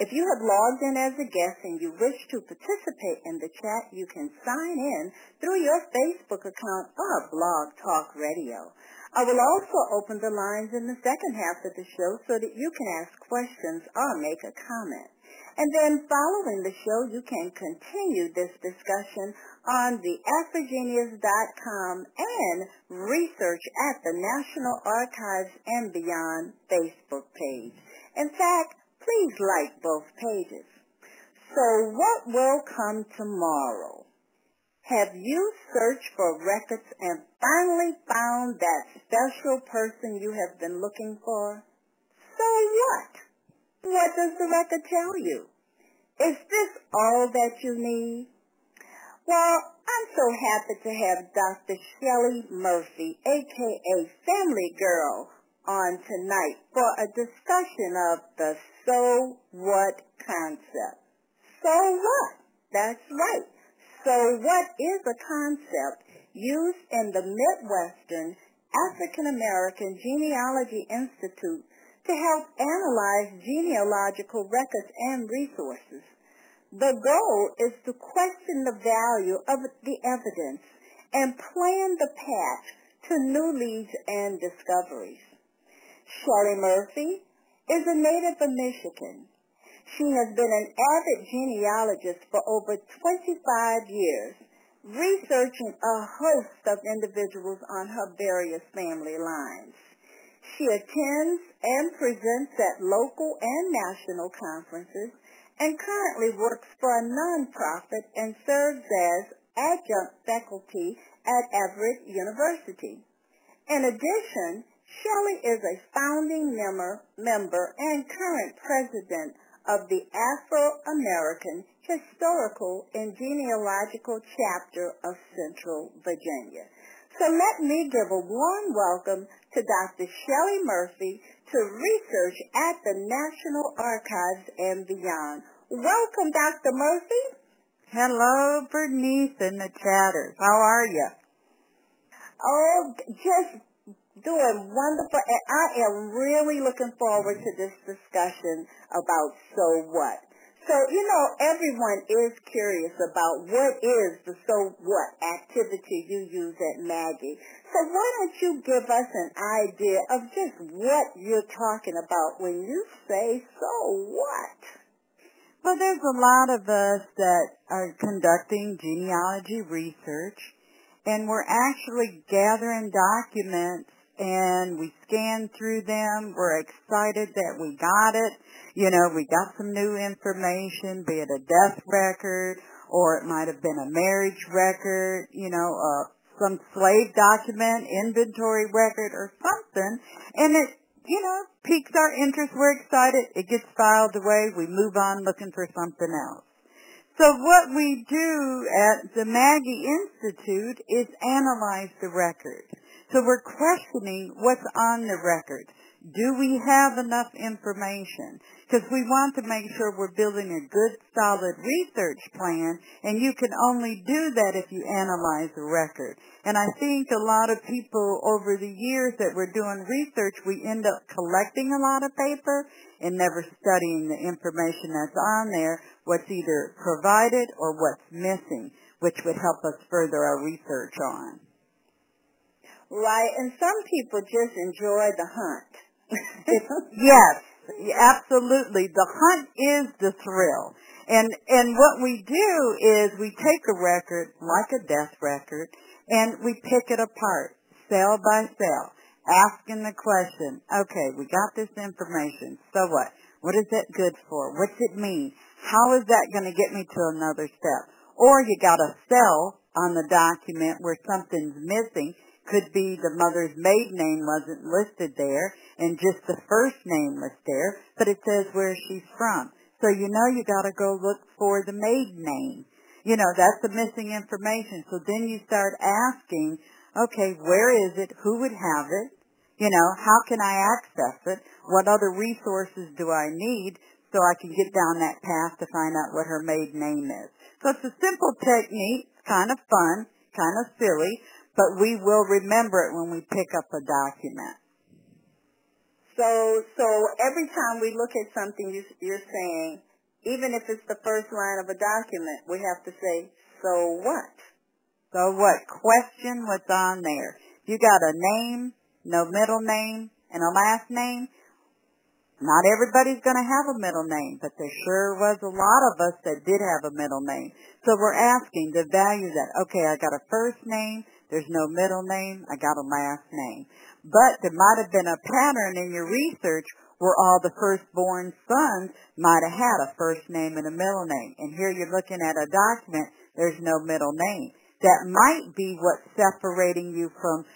If you have logged in as a guest and you wish to participate in the chat, you can sign in through your Facebook account or Blog Talk Radio. I will also open the lines in the second half of the show so that you can ask questions or make a comment. And then following the show, you can continue this discussion on the Afrogenius.com and Research at the National Archives and Beyond Facebook page. In fact, please like both pages. So what will come tomorrow? Have you searched for records and finally found that special person you have been looking for? So what? What does the record tell you? Is this all that you need? Well, I'm so happy to have Dr. Shelley Murphy, aka Family Girl, on tonight for a discussion of the so what concept. So what? That's right. So what is a concept used in the Midwestern African American Genealogy Institute to help analyze genealogical records and resources. The goal is to question the value of the evidence and plan the path to new leads and discoveries. Shelley Murphy is a native of Michigan. She has been an avid genealogist for over 25 years, researching a host of individuals on her various family lines. She attends and presents at local and national conferences and currently works for a nonprofit and serves as adjunct faculty at Averett University. In addition, Shelley is a founding member, member and current president of the Afro-American Historical and Genealogical Chapter of Central Virginia. So let me give a warm welcome to Dr. Shelley Murphy to research at the National Archives and beyond. Welcome, Dr. Murphy. Hello, Bernice and the chatters. How are you? Oh, just doing wonderful. And I am really looking forward to this discussion about so what. So, you know, everyone is curious about what is the so what activity you use at MAAGI. So why don't you give us an idea of just what you're talking about when you say so what? Well, there's a lot of us that are conducting genealogy research, and we're actually gathering documents and we scanned through them. We're excited that we got it. You know, we got some new information, be it a death record or it might have been a marriage record, you know, uh, some slave document, inventory record or something. And it, you know, piques our interest. We're excited. It gets filed away. We move on looking for something else. So what we do at the MAAGI Institute is analyze the record. So we're questioning what's on the record. Do we have enough information? Because we want to make sure we're building a good, solid research plan, and you can only do that if you analyze the record. And I think a lot of people over the years that we're doing research, we end up collecting a lot of paper and never studying the information that's on there, what's either provided or what's missing, which would help us further our research on. Right, and some people just enjoy the hunt. yes, absolutely. The hunt is the thrill. And and what we do is we take a record, like a death record, and we pick it apart, cell by cell, asking the question, okay, we got this information, so what? What is that good for? What's it mean? How is that going to get me to another step? Or you got a cell on the document where something's missing could be the mother's maiden name wasn't listed there and just the first name was there, but it says where she's from. So you know you gotta go look for the maiden name. You know, that's the missing information. So then you start asking, okay, where is it? Who would have it? You know, how can I access it? What other resources do I need so I can get down that path to find out what her maiden name is? So it's a simple technique, kind of fun, kind of silly, but we will remember it when we pick up a document. So, so every time we look at something, you, you're saying, even if it's the first line of a document, we have to say, so what? So what? Question what's on there. You got a name, no middle name, and a last name. Not everybody's going to have a middle name, but there sure was a lot of us that did have a middle name. So we're asking to value that. Okay, I got a first name, there's no middle name. I got a last name. But there might have been a pattern in your research where all the firstborn sons might have had a first name and a middle name. And here you're looking at a document, there's no middle name. That might be what's separating you from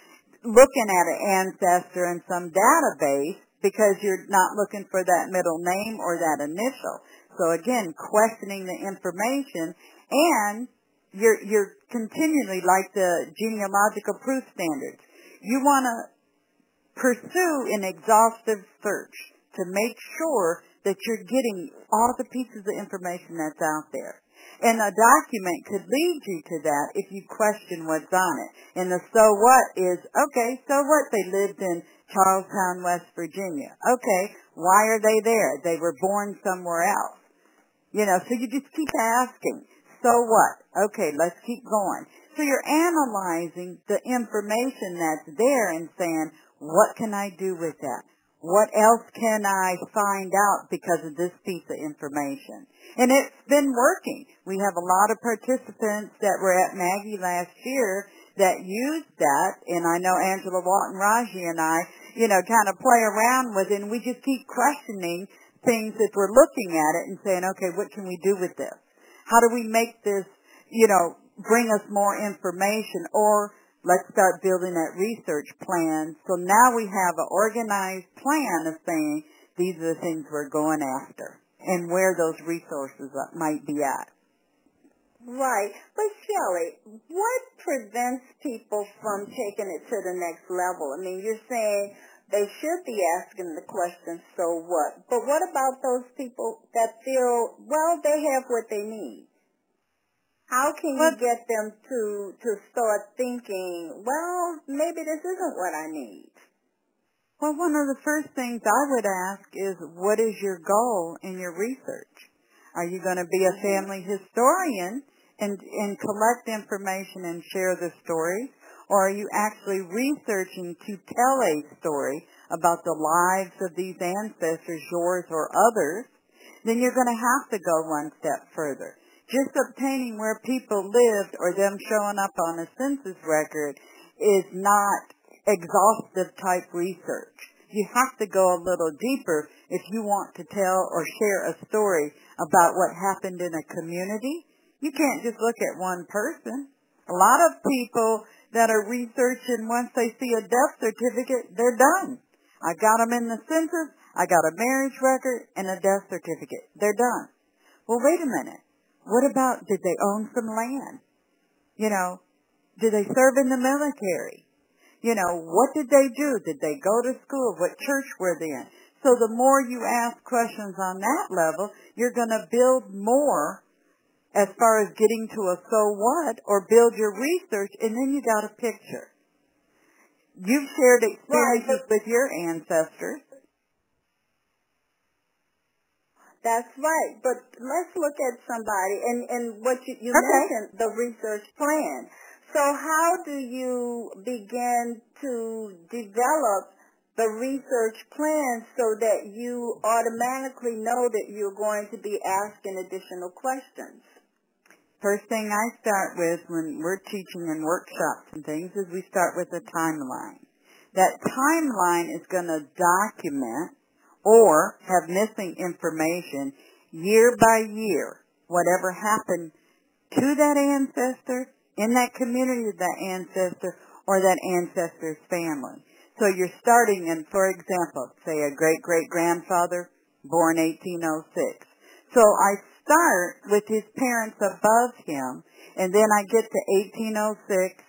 looking at an ancestor in some database because you're not looking for that middle name or that initial. So again, questioning the information and you're, you're continually like the genealogical proof standards. You want to pursue an exhaustive search to make sure that you're getting all the pieces of information that's out there. And a document could lead you to that if you question what's on it. And the so what is, okay, so what? They lived in Charles Town, West Virginia. Okay, why are they there? They were born somewhere else. You know, so you just keep asking. So what? Okay, let's keep going. So you're analyzing the information that's there and saying, what can I do with that? What else can I find out because of this piece of information? And it's been working. We have a lot of participants that were at MAAGI last year that used that, and I know Angela Walton Raji and I, you know, kind of play around with it, and we just keep questioning things as we're looking at it and saying, okay, what can we do with this? How do we make this, you know, bring us more information or let's start building that research plan. So now we have an organized plan of saying these are the things we're going after and where those resources might be at. Right. But Shelley, what prevents people from taking it to the next level? I mean, you're saying they should be asking the question, so what? But what about those people that feel, well, they have what they need? How can you get them to, to start thinking, well, maybe this isn't what I need? Well, one of the first things I would ask is, what is your goal in your research? Are you going to be a mm-hmm. family historian and, and collect information and share the story? Or are you actually researching to tell a story about the lives of these ancestors, yours or others, then you're going to have to go one step further. Just obtaining where people lived or them showing up on a census record is not exhaustive type research. You have to go a little deeper if you want to tell or share a story about what happened in a community. You can't just look at one person. A lot of people that are researching once they see a death certificate, they're done. I got them in the census, I got a marriage record, and a death certificate. They're done. Well, wait a minute. What about did they own some land? You know, did they serve in the military? You know, what did they do? Did they go to school? What church were they in? So the more you ask questions on that level, you're going to build more as far as getting to a so what or build your research and then you got a picture. You've shared experiences Right. with your ancestors. That's right. But let's look at somebody and, and what you, you Okay. mentioned, the research plan. So how do you begin to develop the research plan so that you automatically know that you're going to be asking additional questions? First thing I start with when we're teaching in workshops and things is we start with a timeline. That timeline is going to document or have missing information year by year, whatever happened to that ancestor, in that community of that ancestor, or that ancestor's family. So you're starting in, for example, say a great-great-grandfather born 1806. So I start with his parents above him, and then I get to 1806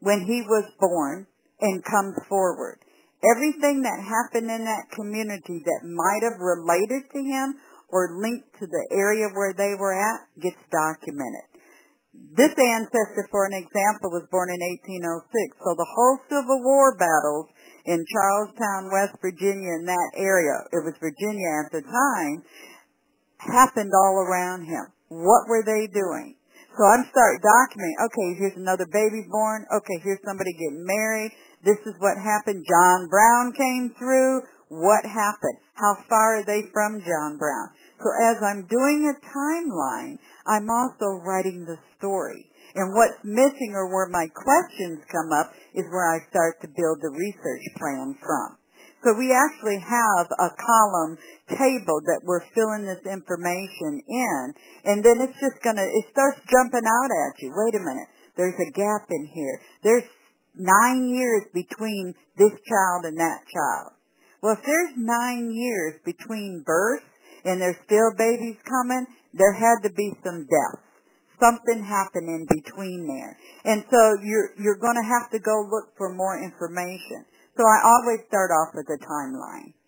when he was born and comes forward. Everything that happened in that community that might have related to him or linked to the area where they were at gets documented. This ancestor, for an example, was born in 1806, so the whole Civil War battles in Charles Town, West Virginia, in that area, it was Virginia at the time, happened all around him. What were they doing? So I'm start documenting, okay, here's another baby born, okay, here's somebody getting married, this is what happened, John Brown came through, what happened? How far are they from John Brown? So as I'm doing a timeline, I'm also writing the story. And what's missing or where my questions come up is where I start to build the research plan from. So we actually have a column table that we're filling this information in, and then it's just gonna, it starts jumping out at you. Wait a minute, there's a gap in here. There's nine years between this child and that child. Well, if there's nine years between birth and there's still babies coming, there had to be some deaths. Something happened in between there. And so you're, you're gonna have to go look for more information. So I always start off with a timeline.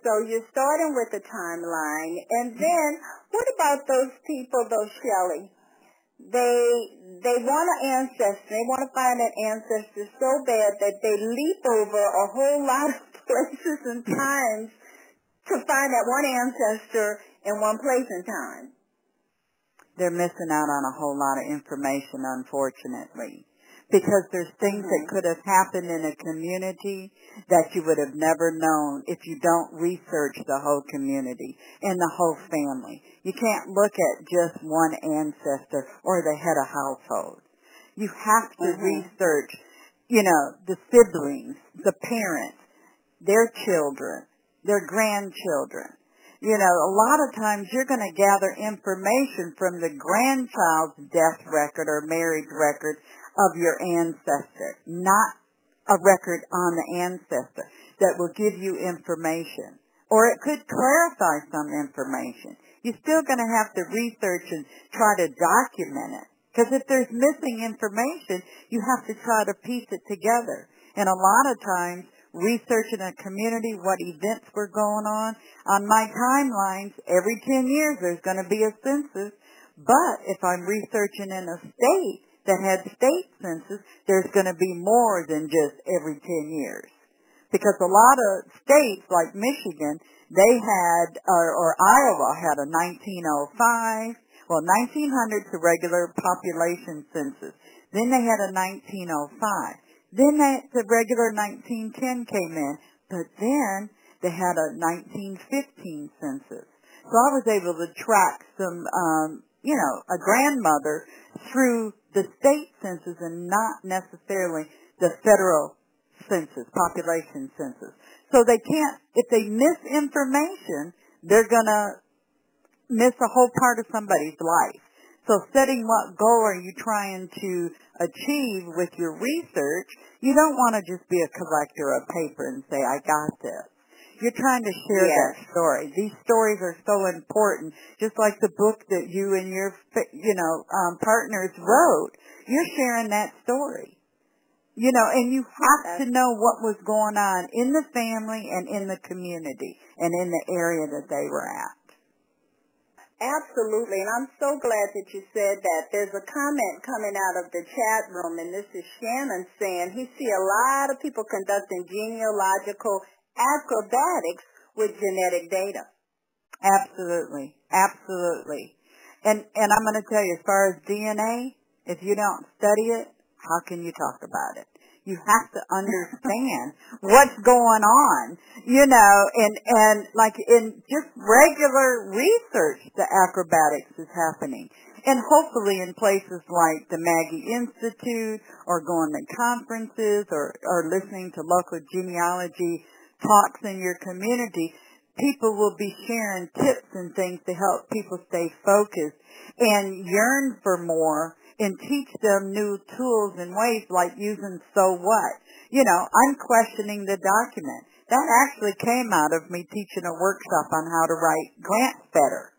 So you're starting with a timeline, and then what about those people, those Shelley? They they want an ancestor. They want to find an ancestor so bad that they leap over a whole lot of places and times to find that one ancestor in one place and time. They're missing out on a whole lot of information, unfortunately. Because there's things that Mhm. could have happened in a community that you would have never known if you don't research the whole community and the whole family. You can't look at just one ancestor or the head of household. You have to Mhm. research, you know, the siblings, the parents, their children, their grandchildren. You know, a lot of times you're going to gather information from the grandchild's death record or marriage record of your ancestor, not a record on the ancestor that will give you information. Or it could clarify some information. You're still going to have to research and try to document it. Because if there's missing information, you have to try to piece it together. And a lot of times, researching a community, what events were going on, on my timelines, every 10 years there's going to be a census. But if I'm researching in a state that had state census, there's going to be more than just every 10 years. Because a lot of states like Michigan, they had, or, or Iowa had a 1905, well 1900 to regular population census. Then they had a 1905. Then they, the regular 1910 came in, but then they had a 1915 census. So I was able to track some, um, you know, a grandmother through the state census and not necessarily the federal census, population census. So they can't, if they miss information, they're gonna miss a whole part of somebody's life. So setting what goal are you trying to achieve with your research, you don't want to just be a collector of paper and say, I got this. You're trying to share Yes. that story. These stories are so important, just like the book that you and your, you know, um, partners wrote. You're sharing that story. You know, and you have to know what was going on in the family and in the community and in the area that they were at. Absolutely, and I'm so glad that you said that. There's a comment coming out of the chat room, and this is Shannon saying he see a lot of people conducting genealogical acrobatics with genetic data. Absolutely. Absolutely. And and I'm going to tell you, as far as DNA, if you don't study it, how can you talk about it? You have to understand what's going on, you know, and and like in just regular research, the acrobatics is happening. And hopefully in places like the MAAGI Institute or going to conferences or, or listening to local genealogy talks in your community, people will be sharing tips and things to help people stay focused and yearn for more and teach them new tools and ways like using so what. You know, I'm questioning the document. That actually came out of me teaching a workshop on how to write grants better.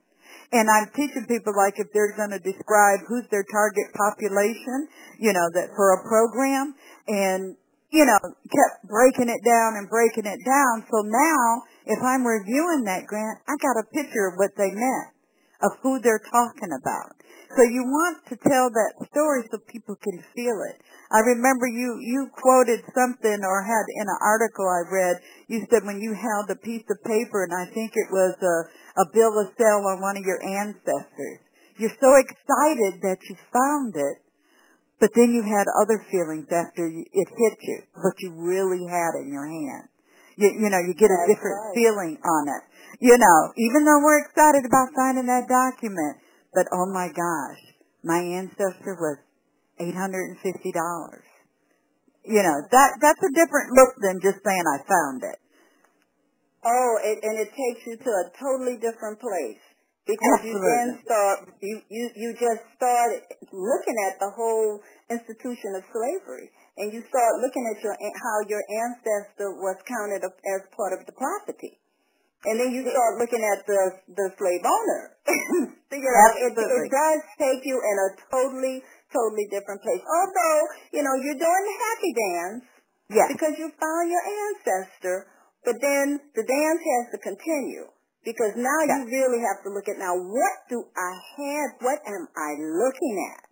And I'm teaching people like if they're going to describe who's their target population, you know, that for a program and, you know, kept breaking it down and breaking it down. So now if I'm reviewing that grant, I got a picture of what they meant, of who they're talking about. So you want to tell that story so people can feel it. I remember you, you quoted something or had in an article I read, you said when you held a piece of paper and I think it was a, a bill of sale on one of your ancestors. You're so excited that you found it, but then you had other feelings after it hit you, what you really had in your hand. You, you know, you get a That's different right. feeling on it. You know, even though we're excited about finding that document, but oh my gosh, my ancestor was eight hundred and fifty dollars. You know, that that's a different look than just saying I found it. Oh, it, and it takes you to a totally different place because you then start you, you you just start looking at the whole institution of slavery, and you start looking at your how your ancestor was counted as part of the property. And then you start looking at the the slave owner. know, it, it does take you in a totally, totally different place. Although, you know, you're doing the happy dance, Yes. because you found your ancestor, but then the dance has to continue because now you really have to look at now what do I have? What am I looking at?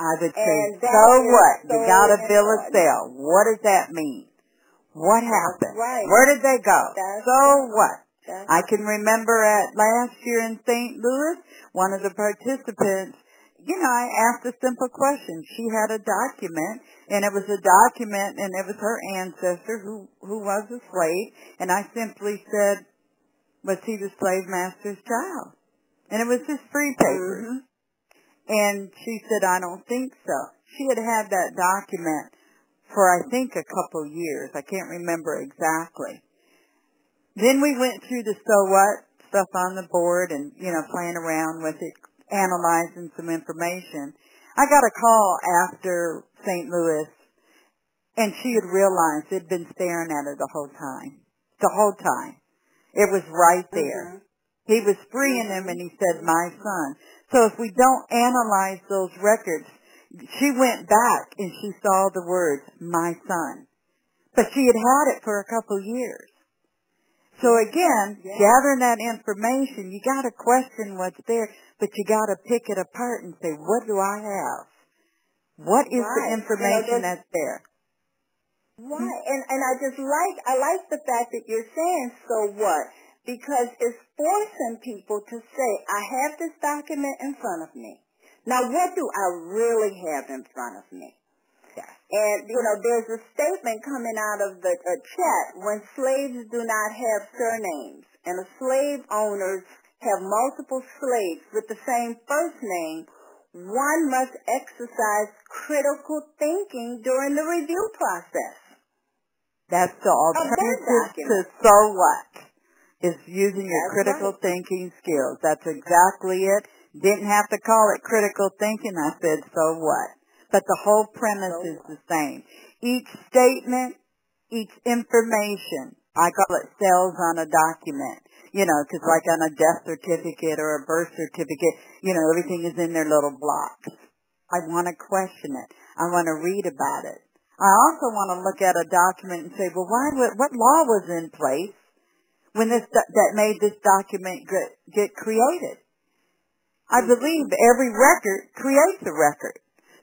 I would say, so what? You so got a bill of sale. What does that mean? What happened? right. Where did they go? That's so right. what? That's I can remember at last year in St. Louis, one of the participants, you know, I asked a simple question. She had a document, and it was a document, and it was her ancestor who who was a slave, and I simply said, was he the slave master's child? And it was just free papers. Mhm. And she said, I don't think so. She had had that document for I think a couple years. I can't remember exactly. Then we went through the so what stuff on the board and, you know, playing around with it, analyzing some information. I got a call after St. Louis and she had realized it had been staring at her the whole time. The whole time. It was right there. Mhm. He was freeing him and he said, my son. So if we don't analyze those records, she went back and she saw the words, my son. But she had had it for a couple years. So again, Yeah. gathering that information, you gotta question what's there, but you gotta pick it apart and say, what do I have? What is Right. the You know, information that's there? Right, and and I just like I like the fact that you're saying so what because it's forcing people to say I have this document in front of me. Now, what do I really have in front of me? Yes. And you know, there's a statement coming out of the chat when slaves do not have surnames and the slave owners have multiple slaves with the same first name. One must exercise critical thinking during the review process. That's the alternative to so what? Is using your That's critical right. thinking skills. That's exactly it. Didn't have to call it critical thinking. I said so what? But the whole premise So is the same. Each statement, each information I call it cells on a document. You know, because like on a death certificate or a birth certificate, you know, everything is in their little blocks. I want to question it. I want to read about it. I also want to look at a document and say, well, why? What law was in place when this that made this document get, get created? I hmm. believe every record creates a record.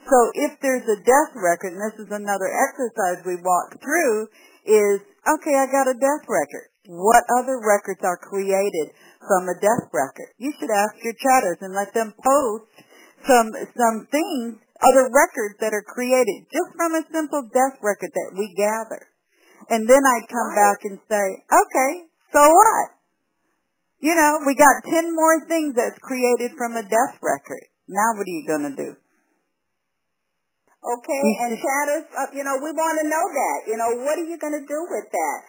So if there's a death record, and this is another exercise we walk through, is okay, I got a death record. What other records are created from a death record? You should ask your chatters and let them post some some things, other records that are created just from a simple death record that we gather. And then I'd come back and say, okay, so what? You know, we got 10 more things that's created from a death record. Now what are you going to do? Okay, and chatters, uh, you know, we want to know that. You know, what are you going to do with that?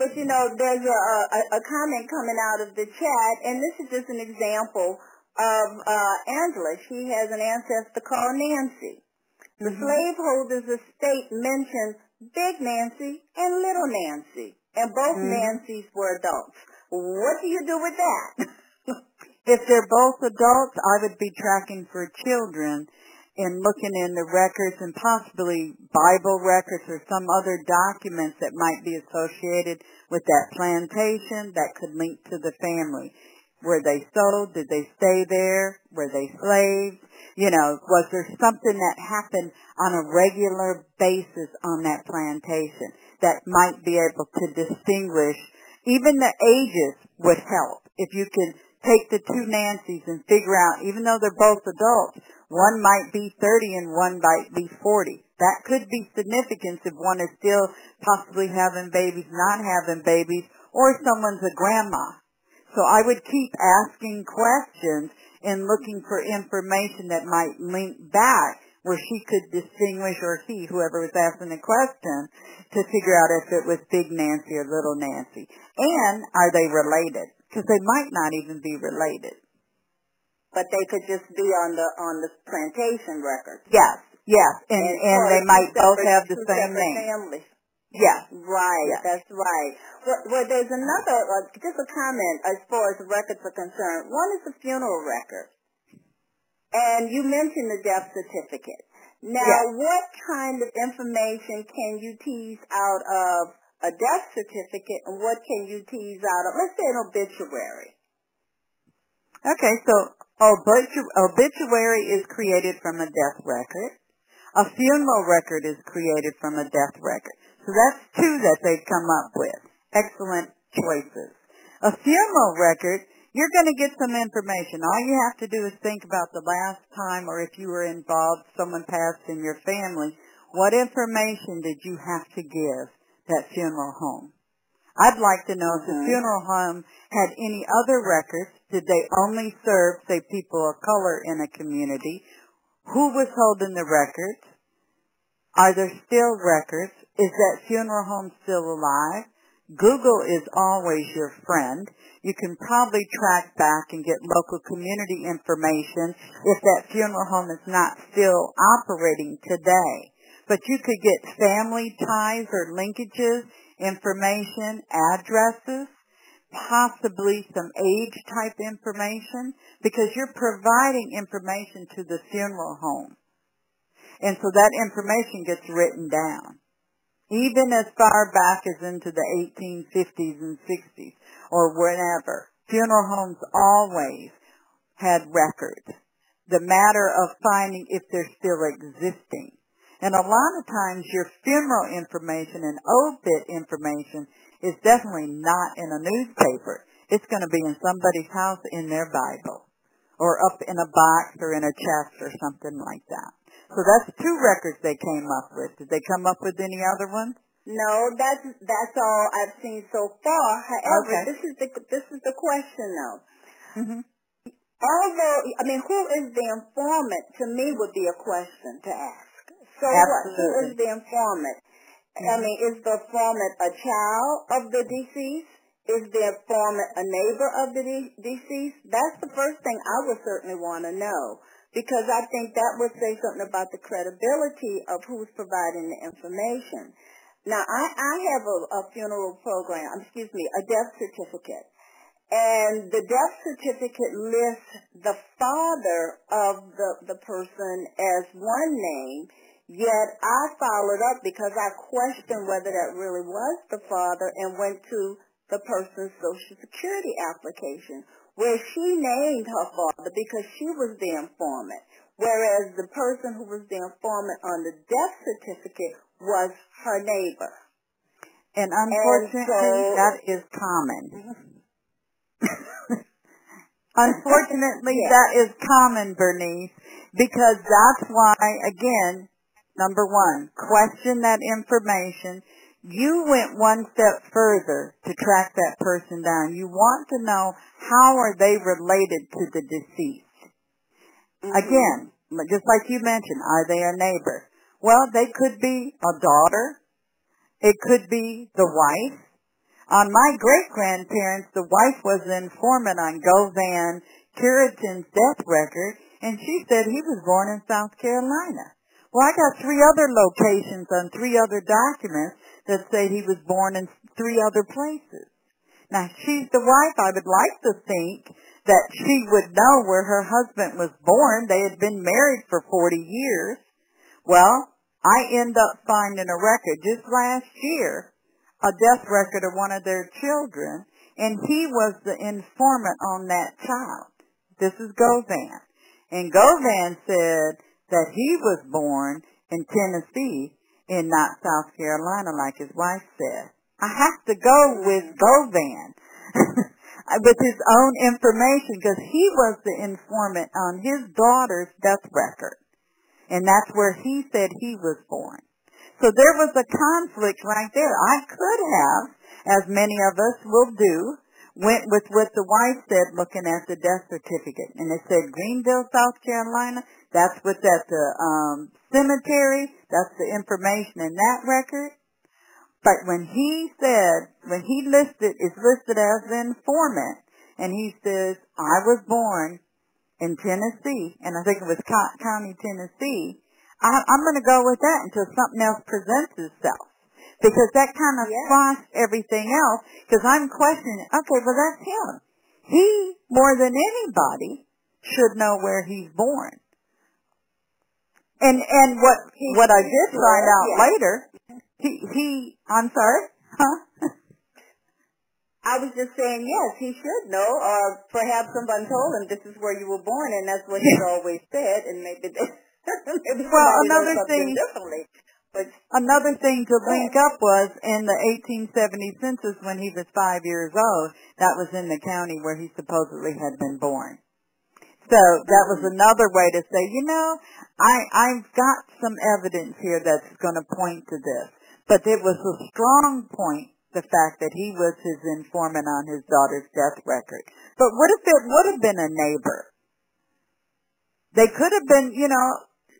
But you know, there's a, a, a comment coming out of the chat, and this is just an example of uh, Angela. She has an ancestor called Nancy. The mm-hmm. slaveholders' estate mentioned Big Nancy and Little Nancy, and both mm-hmm. Nancys were adults. What do you do with that? if they're both adults, I would be tracking for children and looking in the records and possibly Bible records or some other documents that might be associated with that plantation that could link to the family. Were they sold? Did they stay there? Were they slaves? You know, was there something that happened on a regular basis on that plantation that might be able to distinguish? Even the ages would help. If you can take the two Nancys and figure out, even though they're both adults, one might be 30 and one might be 40. That could be significant if one is still possibly having babies, not having babies, or someone's a grandma. So I would keep asking questions and looking for information that might link back where she could distinguish or he, whoever was asking the question, to figure out if it was Big Nancy or Little Nancy. And are they related? Because they might not even be related but they could just be on the on the plantation record. Yes, yes, and and, and they might both have the same name. Families. Yes. Right, yes. that's right. Well, well there's another, uh, just a comment as far as records are concerned. One is the funeral record. And you mentioned the death certificate. Now, yes. what kind of information can you tease out of a death certificate and what can you tease out of, let's say an obituary? Okay, so Obitu- obituary is created from a death record. A funeral record is created from a death record. So that's two that they've come up with. Excellent choices. A funeral record, you're going to get some information. All you have to do is think about the last time or if you were involved, someone passed in your family, what information did you have to give that funeral home? I'd like to know if the mm-hmm. funeral home had any other records. Did they only serve, say, people of color in a community? Who was holding the records? Are there still records? Is that funeral home still alive? Google is always your friend. You can probably track back and get local community information if that funeral home is not still operating today. But you could get family ties or linkages information, addresses, possibly some age type information, because you're providing information to the funeral home. And so that information gets written down. Even as far back as into the 1850s and 60s or whenever. Funeral homes always had records. The matter of finding if they're still existing. And a lot of times your funeral information and obit information is definitely not in a newspaper. It's going to be in somebody's house in their Bible or up in a box or in a chest or something like that. So that's two records they came up with. Did they come up with any other ones? No, that's that's all I've seen so far. However, okay. this is the this is the question though. Mm-hmm. Although, I mean, who is the informant? To me, would be a question to ask. So Absolutely. what? Who is the informant? Mm-hmm. I mean, is the informant a child of the deceased? Is the informant a neighbor of the de- deceased? That's the first thing I would certainly want to know because I think that would say something about the credibility of who's providing the information. Now, I, I have a, a funeral program, excuse me, a death certificate. And the death certificate lists the father of the, the person as one name, yet I followed up because I questioned whether that really was the father and went to the person's social security application where she named her father because she was the informant, whereas the person who was the informant on the death certificate was her neighbor. And unfortunately, And so- that is common. Unfortunately, Yes. that is common, Bernice, because that's why, again, number one, question that information. You went one step further to track that person down. You want to know how are they related to the deceased. Mhm. Again, just like you mentioned, are they a neighbor? Well, they could be a daughter. It could be the wife. On my great grandparents, the wife was an informant on Govan Cureton's death record, and she said he was born in South Carolina. Well, I got three other locations on three other documents that say he was born in three other places. Now, she's the wife. I would like to think that she would know where her husband was born. They had been married for 40 years. Well, I end up finding a record just last year, a death record of one of their children, and he was the informant on that child. This is Govan. And Govan said that he was born in Tennessee and not South Carolina like his wife said. I have to go with Govan with his own information because he was the informant on his daughter's death record. And that's where he said he was born. So there was a conflict right there. I could have, as many of us will do, went with what the wife said looking at the death certificate. And it said Greenville, South Carolina. That's what's at the um, cemetery. That's the information in that record. But when he said, when he listed, is listed as the informant, and he says, I was born in Tennessee, and I think it was Co- County, Tennessee, I, I'm going to go with that until something else presents itself. Because that kind of Yeah. squashed everything else, because I'm questioning, okay, well that's him. He, more than anybody, should know where he's born. And, and what, what I did find out later, he, he, I'm sorry, huh? I was just saying, yes, he should know, or perhaps someone told him this is where you were born, and that's what he's always said, and maybe they, maybe Well, another thing- differently. But Another thing to link up was in the 1870 census when he was five years old, that was in the county where he supposedly had been born. So that was another way to say, you know, I, I've got some evidence here that's going to point to this. But it was a strong point, the fact that he was his informant on his daughter's death record. But what if it would have been a neighbor? They could have been, you know,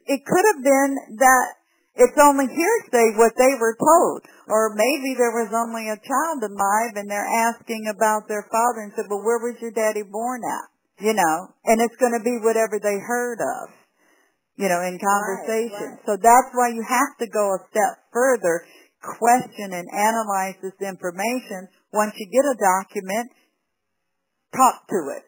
it could have been that it's only hearsay what they were told. Or maybe there was only a child alive and they're asking about their father and said, well, where was your daddy born at? You know, and it's going to be whatever they heard of, you know, in conversation. right. So that's why you have to go a step further, question and analyze this information. Once you get a document, talk to it.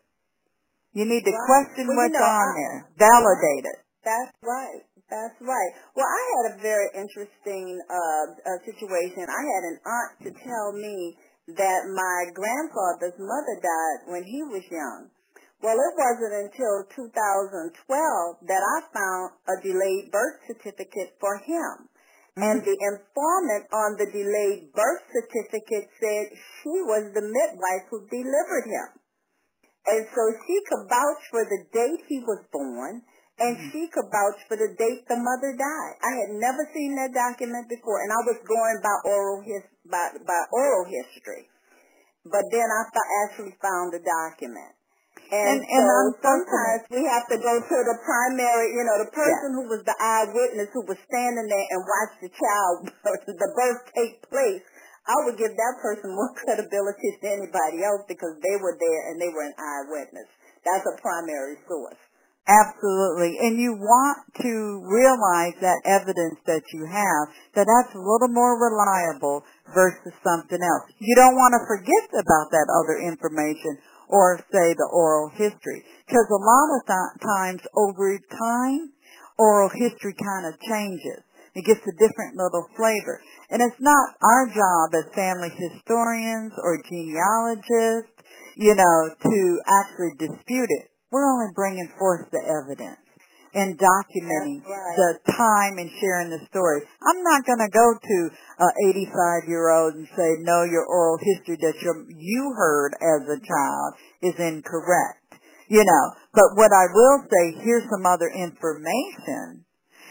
You need to Right. question Well, you what's know, on I- there. Validate it. That's right. That's right. Well, I had a very interesting uh, uh, situation. I had an aunt to tell me that my grandfather's mother died when he was young. Well, it wasn't until 2012 that I found a delayed birth certificate for him. Mm-hmm. And the informant on the delayed birth certificate said she was the midwife who delivered him. And so she could vouch for the date he was born, and mm-hmm. she could vouch for the date the mother died. I had never seen that document before, and I was going by oral his by by oral history. But then I actually found the document. And, And- and so unfortunate- sometimes we have to go to the primary, you know, the person who was the eyewitness who was standing there and watched the child, the birth take place. I would give that person more credibility than anybody else because they were there and they were an eyewitness. That's a primary source. Absolutely. And you want to realize that evidence that you have, that that's a little more reliable versus something else. You don't want to forget about that other information or say the oral history. Because a lot of th- times over time, oral history kind of changes. It gets a different little flavor. And it's not our job as family historians or genealogists, you know, to actually dispute it. We're only bringing forth the evidence and documenting right. the time and sharing the story. I'm not going to go to an 85 year old and say, no, your oral history that you you heard as a child is incorrect. You know, but what I will say, here's some other information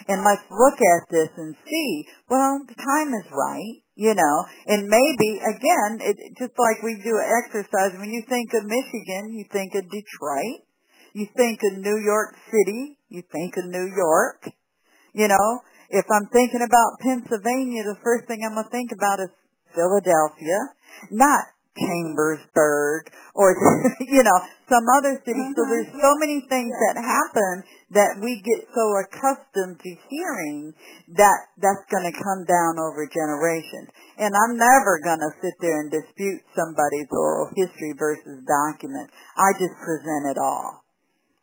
and let's look at this and see, well, the time is right, you know, and maybe, again, it, just like we do an exercise, when you think of Michigan, you think of Detroit, you think of New York City, you think of New York, you know, if I'm thinking about Pennsylvania, the first thing I'm going to think about is Philadelphia, not Chambersburg or you know some other city. So mm-hmm. there's so many things that happen that we get so accustomed to hearing that that's going to come down over generations. And I'm never going to sit there and dispute somebody's oral history versus document. I just present it all.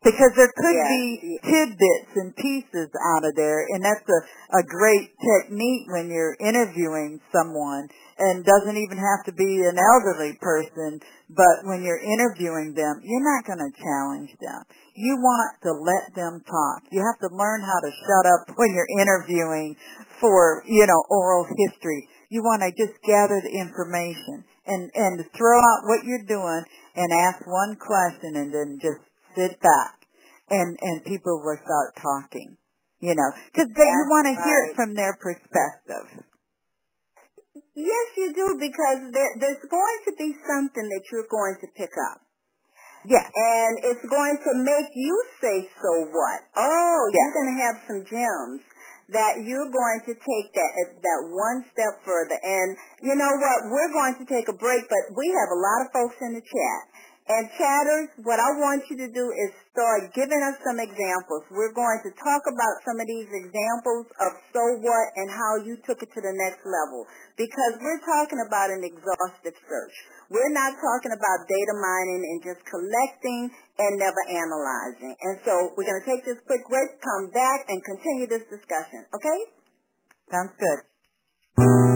Because there could Yeah. be tidbits and pieces out of there, and that's a, a great technique when you're interviewing someone, and doesn't even have to be an elderly person, but when you're interviewing them, you're not going to challenge them. You want to let them talk. You have to learn how to shut up when you're interviewing for, you know, oral history. You want to just gather the information and, and throw out what you're doing and ask one question and then just sit back and and people will start talking you know because you That's want to hear it from their perspective Yes, you do, because there, there's going to be something that you're going to pick up. yes And it's going to make you say, so what? Oh, Yeah. you're going to have some gems that you're going to take that that one step further. And you know what? We're going to take a break, but we have a lot of folks in the chat. And chatters, what I want you to do is start giving us some examples. We're going to talk about some of these examples of so what and how you took it to the next level. Because we're talking about an exhaustive search. We're not talking about data mining and just collecting and never analyzing. And so we're going to take this quick break, come back, and continue this discussion. Okay? sounds good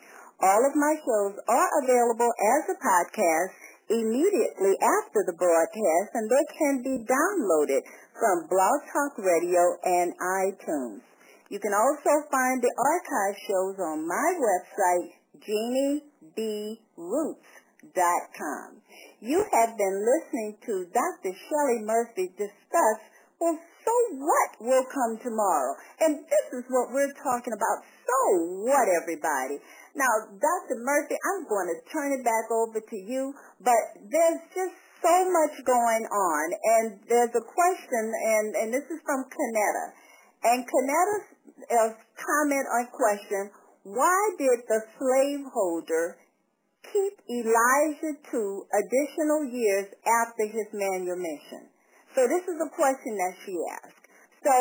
All of my shows are available as a podcast immediately after the broadcast, and they can be downloaded from Blog Talk Radio and iTunes. You can also find the archive shows on my website, JeannieBRoots.com. You have been listening to Dr. Shelley Murphy discuss Well, so what will come tomorrow? And this is what we're talking about. So what, everybody? Now, Dr. Murphy, I'm going to turn it back over to you, but there's just so much going on, and there's a question, and, and this is from Canetta. And Canetta's uh, comment or question, why did the slaveholder keep Elijah two additional years after his manumission? So this is a question that she asked. So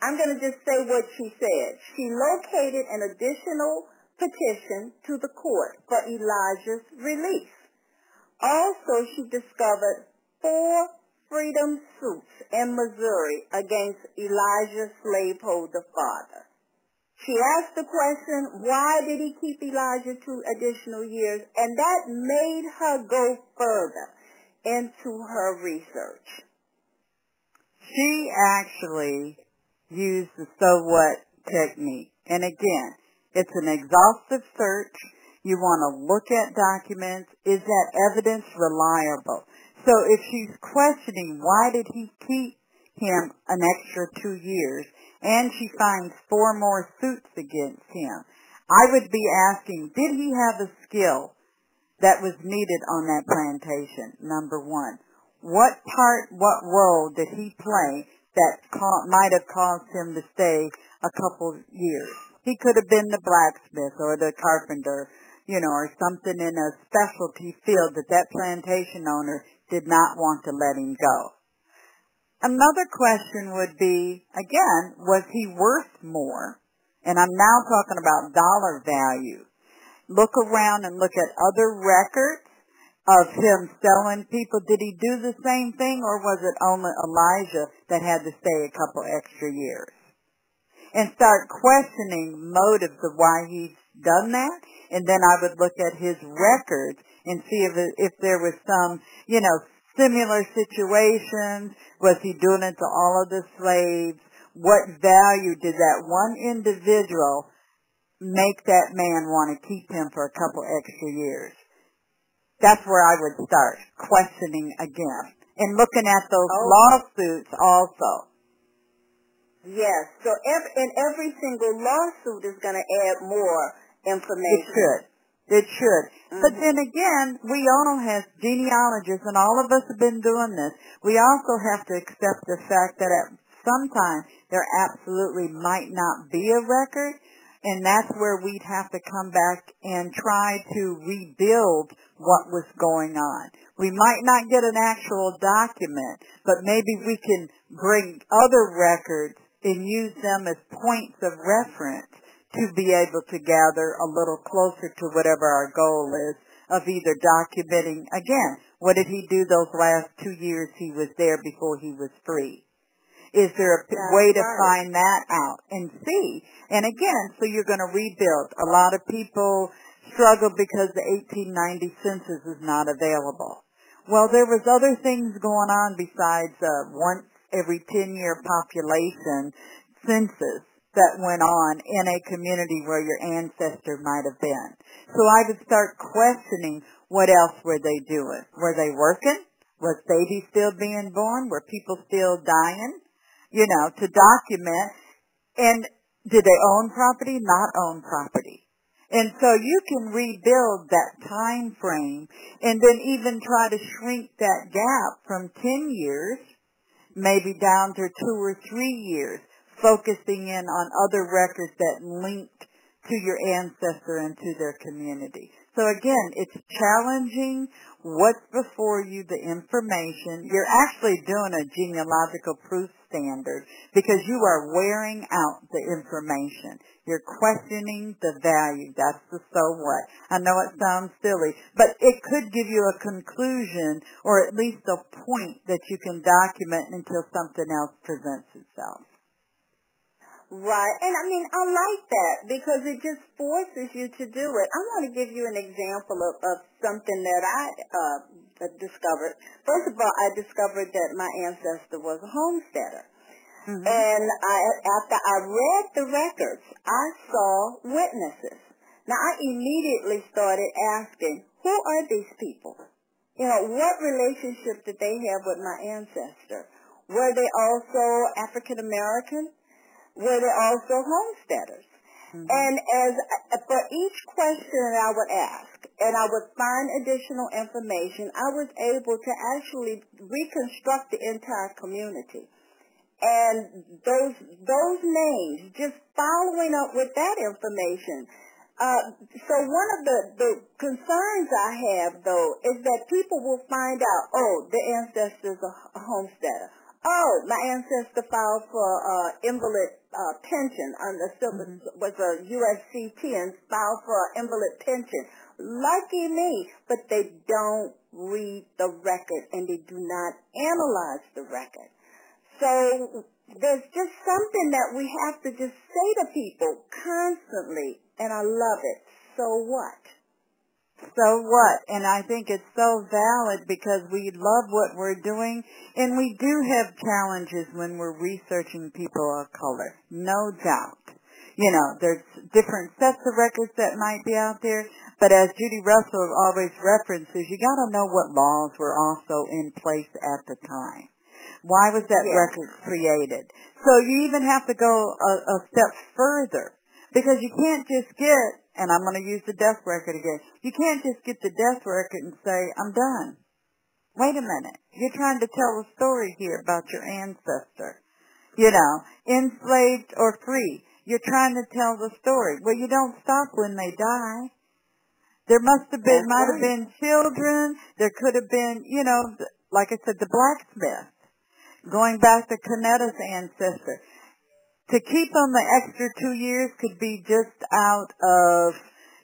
I'm going to just say what she said. She located an additional petition to the court for Elijah's release. Also, she discovered four freedom suits in Missouri against Elijah's slaveholder father. She asked the question, why did he keep Elijah two additional years? And that made her go further into her research. She actually used the so what technique. And again, it's an exhaustive search. You want to look at documents. Is that evidence reliable? So if she's questioning why did he keep him an extra two years and she finds four more suits against him, I would be asking, did he have a skill that was needed on that plantation, number one? What part, what role did he play that ca- might have caused him to stay a couple years? He could have been the blacksmith or the carpenter, you know, or something in a specialty field that that plantation owner did not want to let him go. Another question would be, again, was he worth more? And I'm now talking about dollar value. Look around and look at other records of him selling people. Did he do the same thing or was it only Elijah that had to stay a couple extra years? And start questioning motives of why he's done that. And then I would look at his records and see if, if there was some, you know, similar situations. Was he doing it to all of the slaves? What value did that one individual make that man want to keep him for a couple extra years? That's where I would start questioning again and looking at those Oh. lawsuits also. Yes. So every, and every single lawsuit is going to add more information. It should. It should. But Mhm. then again, we all have genealogists and all of us have been doing this. We also have to accept the fact that at some time there absolutely might not be a record and that's where we'd have to come back and try to rebuild what was going on. We might not get an actual document, but maybe we can bring other records and use them as points of reference to be able to gather a little closer to whatever our goal is of either documenting, again, what did he do those last two years he was there before he was free? Is there a That's way to right. find that out and see? And again, so you're going to rebuild. A lot of people struggle because the 1890 census is not available. Well, there was other things going on besides uh, once every 10 year population census that went on in a community where your ancestor might have been. So I would start questioning what else were they doing? Were they working? Was babies still being born? Were people still dying? You know, to document. And did they own property? Not own property. And so you can rebuild that time frame and then even try to shrink that gap from 10 years, maybe down to two or three years, focusing in on other records that linked to your ancestor and to their community. So again, it's challenging what's before you, the information. You're actually doing a genealogical proof standard because you are wearing out the information. You're questioning the value. That's the so what. I know it sounds silly, but it could give you a conclusion or at least a point that you can document until something else presents itself. Right. And I mean, I like that because it just forces you to do it. I want to give you an example of, of something that I uh, discovered. First of all, I discovered that my ancestor was a homesteader. Mm-hmm. And I, after I read the records, I saw witnesses. Now, I immediately started asking, who are these people? You know, what relationship did they have with my ancestor? Were they also African American? Were they also homesteaders? Mm-hmm. And as for each question that I would ask, and I would find additional information, I was able to actually reconstruct the entire community. And those those names, just following up with that information. Uh, so one of the, the concerns I have, though, is that people will find out, oh, the ancestor's a homesteader. Oh, my ancestor filed for uh, invalid uh, pension on the mm-hmm. was a USCT and filed for invalid pension. Lucky me, but they don't read the record and they do not analyze the record. So there's just something that we have to just say to people constantly, and I love it. So what? So what? And I think it's so valid because we love what we're doing and we do have challenges when we're researching people of color. No doubt. You know, there's different sets of records that might be out there, but as Judy Russell always references, you gotta know what laws were also in place at the time. Why was that yes. record created? So you even have to go a, a step further because you can't just get, and I'm going to use the death record again, you can't just get the death record and say, I'm done. Wait a minute. You're trying to tell a story here about your ancestor. You know, enslaved or free. You're trying to tell the story. Well, you don't stop when they die. There must have been, That's might right. have been children. There could have been, you know, like I said, the blacksmith going back to Kanetta's ancestor. To keep them the extra two years could be just out of,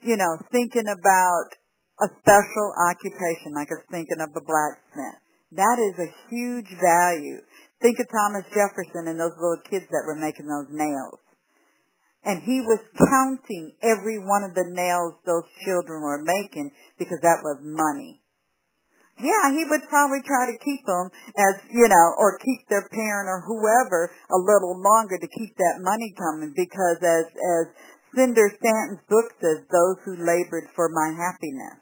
you know, thinking about a special occupation, like I was thinking of a blacksmith. That is a huge value. Think of Thomas Jefferson and those little kids that were making those nails. And he was counting every one of the nails those children were making because that was money. Yeah, he would probably try to keep them as, you know, or keep their parent or whoever a little longer to keep that money coming because as, as Cinder Stanton's book says, those who labored for my happiness.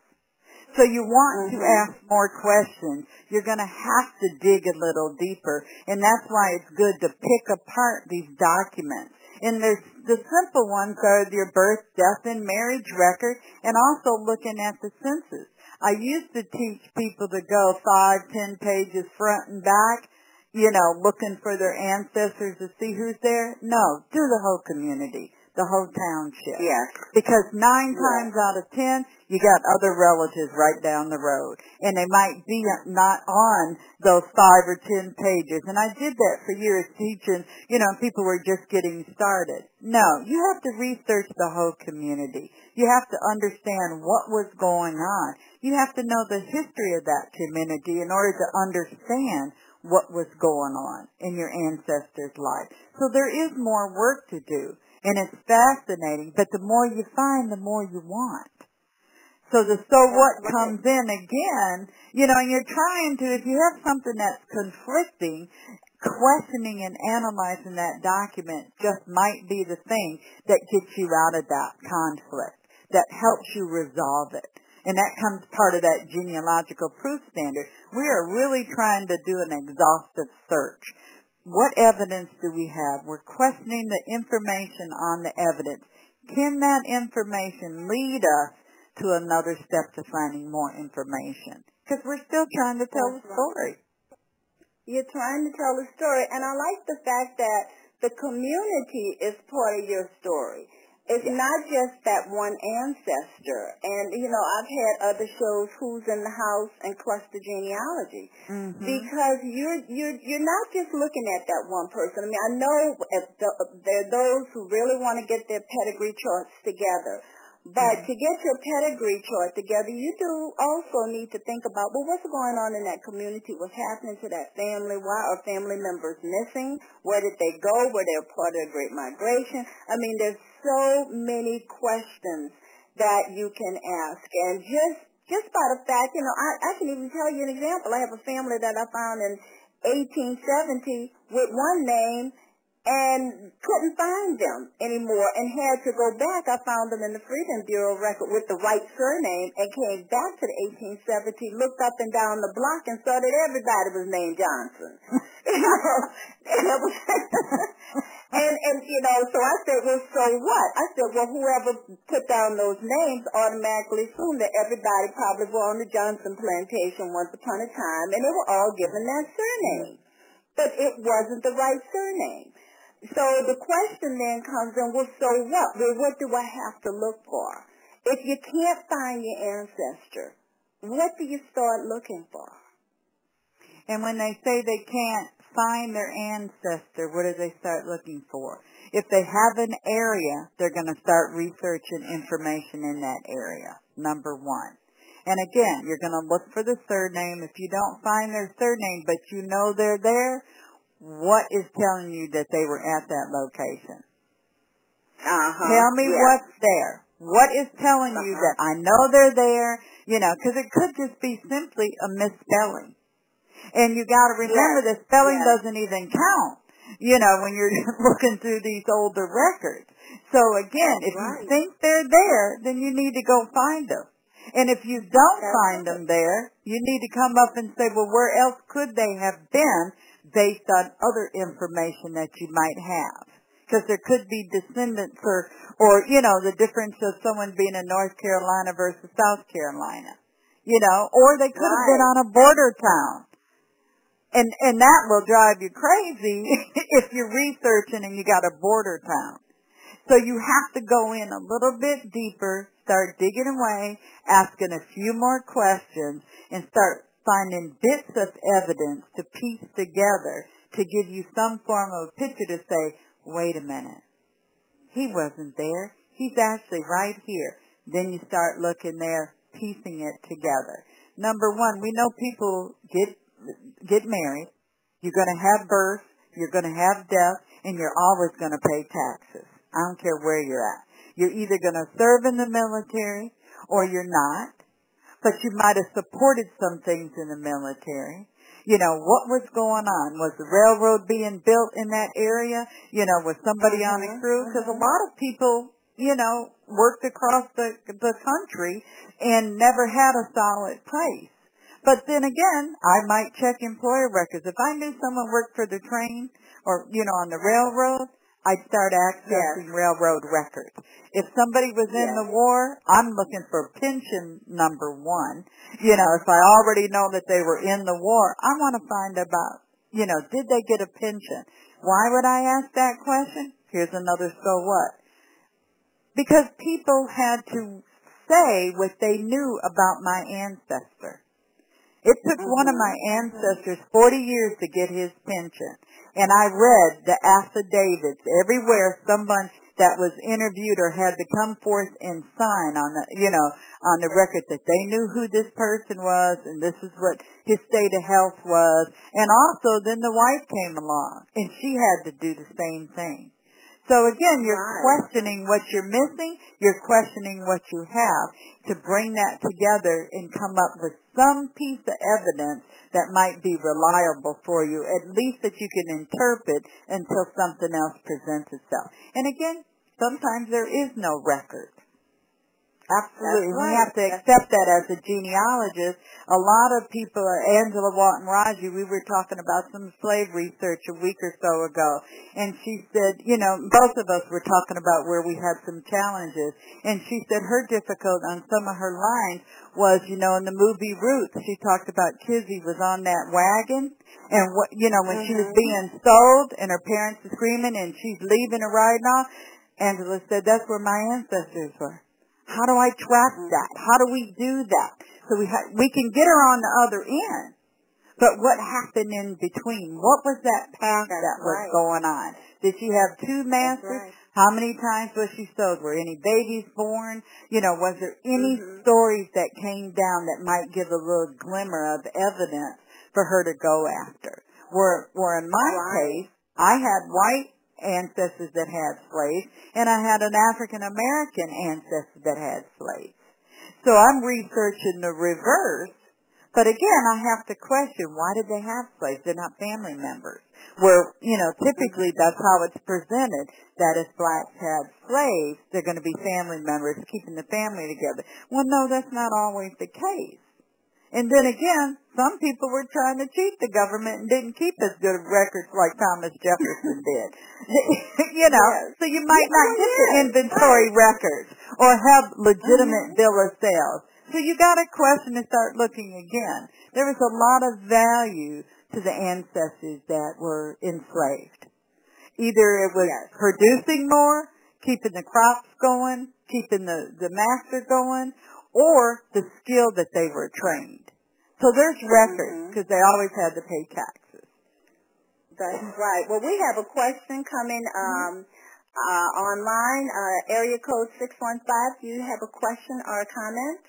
So you want mm-hmm. to ask more questions. You're going to have to dig a little deeper. And that's why it's good to pick apart these documents. And there's, the simple ones are your birth, death, and marriage record, and also looking at the census. I used to teach people to go five, ten pages front and back, you know, looking for their ancestors to see who's there. No, do the whole community the whole township. Yes. Because nine yes. times out of ten, you got other relatives right down the road. And they might be not on those five or ten pages. And I did that for years teaching, you know, people were just getting started. No, you have to research the whole community. You have to understand what was going on. You have to know the history of that community in order to understand what was going on in your ancestors' life. So there is more work to do. And it's fascinating, but the more you find, the more you want. So the so what comes in again, you know, and you're trying to, if you have something that's conflicting, questioning and analyzing that document just might be the thing that gets you out of that conflict, that helps you resolve it. And that comes part of that genealogical proof standard. We are really trying to do an exhaustive search what evidence do we have? We're questioning the information on the evidence. Can that information lead us to another step to finding more information? Because we're still trying to tell That's a story. You're trying to tell a story, and I like the fact that the community is part of your story. It's not just that one ancestor. And, you know, I've had other shows, Who's in the House and Cluster Genealogy. Mm-hmm. Because you're, you're, you're not just looking at that one person. I mean, I know the, there are those who really want to get their pedigree charts together. But to get your pedigree chart together, you do also need to think about, well, what's going on in that community? What's happening to that family? Why are family members missing? Where did they go? Were they a part of the Great Migration? I mean, there's so many questions that you can ask. And just, just by the fact, you know, I, I can even tell you an example. I have a family that I found in 1870 with one name and couldn't find them anymore and had to go back. I found them in the Freedmen's Bureau record with the right surname and came back to the 1870, looked up and down the block and saw that everybody was named Johnson. you know, was, and and you know, so I said, well, so what? I said, well, whoever put down those names automatically assumed that everybody probably were on the Johnson plantation once upon a time, and they were all given that surname, but it wasn't the right surname. So the question then comes in, well, so what? Well, what do I have to look for? If you can't find your ancestor, what do you start looking for? And when they say they can't find their ancestor, what do they start looking for? If they have an area, they're going to start researching information in that area, number one. And again, you're going to look for the surname. If you don't find their surname, but you know they're there, what is telling you that they were at that location? Uh-huh. Tell me yeah. what's there. What is telling you Uh-huh. that I know they're there? You know, because it could just be simply a misspelling. And you got to remember Yes, that spelling yes. doesn't even count. You know, when you're looking through these older records. So again, That's if you think they're there, then you need to go find them. And if you don't That's find right. them there, you need to come up and say, well, where else could they have been based on other information that you might have? Because there could be descendants or, or, you know, the difference of someone being in North Carolina versus South Carolina. You know, or they could have been on a border town. And, and that will drive you crazy if you're researching and you got a border town. So you have to go in a little bit deeper, start digging away, asking a few more questions, and start finding bits of evidence to piece together to give you some form of a picture to say, wait a minute, he wasn't there. He's actually right here. Then you start looking there, piecing it together. Number one, we know people get get married. You're going to have birth. You're going to have death, and you're always going to pay taxes. I don't care where you're at. You're either going to serve in the military or you're not. But you might have supported some things in the military. You know, what was going on? Was the railroad being built in that area? You know, was somebody on the Mhm, crew? Because a mhm. lot of people, you know, worked across the, the country and never had a solid place. But then again, I might check employer records. If I knew someone worked for the train or, you know, on the railroad, I'd start accessing railroad records. If somebody was in Yes. the war, I'm looking for pension number one. You know, if I already know that they were in the war, I want to find about, you know, did they get a pension? Why would I ask that question? Here's another so what. Because people had to say what they knew about my ancestor. It took one of mm-hmm. my ancestors 40 years to get his pension. And I read the affidavits everywhere someone that was interviewed or had to come forth and sign on the, you know, on the record that they knew who this person was and this is what his state of health was. And also then the wife came along and she had to do the same thing. So again, you're Right. questioning what you're missing, you're questioning what you have to bring that together and come up with some piece of evidence that might be reliable for you, at least that you can interpret until something else presents itself. And again, sometimes there is no record. Absolutely. That's We have to accept that as a genealogist. A lot of people, are Angela Walton Raji, we were talking about some slave research a week or so ago, and she said, you know, both of us were talking about where we had some challenges, and she said her difficult on some of her lines was, you know, in the movie Roots, she talked about Kizzy was on that wagon, and what, you know, when she was Mhm. being sold, and her parents were screaming, and she's leaving and riding off, Angela said, that's where my ancestors were. How do I track that? How do we do that? So we ha- we can get her on the other end. But what happened in between? What was that path That's that was right. going on? Did she have two masters? right. How many times was she sold? Were any babies born? You know, was there any Mhm. stories that came down that might give a little glimmer of evidence for her to go after? Where, where in my Right. case, I had white ancestors that had slaves, and I had an African American ancestor that had slaves. So I'm researching the reverse, but again, I have to question why did they have slaves? They're not family members. Where, you know, typically that's how it's presented, that if blacks had slaves, they're going to be family members, keeping the family together. Well, no, that's not always the case. And then again, some people were trying to cheat the government and didn't keep as good records like Thomas Jefferson did. you know, Yes. so you might not Oh, get the yes, inventory records or have legitimate Mhm. bill of sales. So you got to question and start looking again. There was a lot of value to the ancestors that were enslaved. Either it was Yes. producing more, keeping the crops going, keeping the, the master going, or the skill that they were trained. So there's records because they always had to pay taxes. That's right. Well, we have a question coming um, uh, online, uh, area code 615. Do you have a question or a comment?